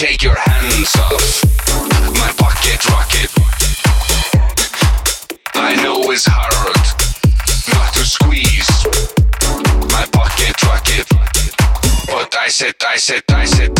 Take your hands off my pocket rocket. I know it's hard not to squeeze my pocket rocket, but I said, I said, I said.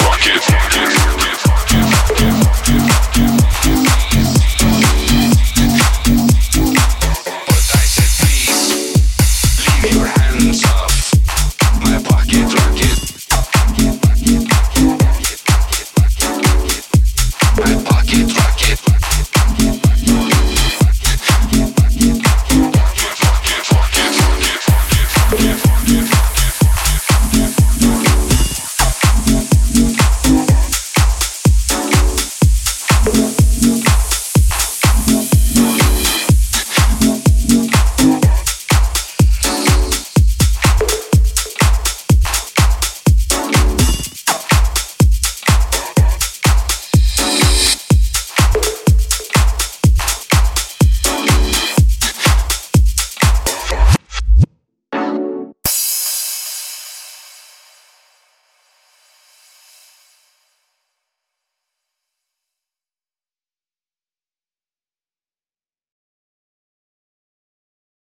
rocket.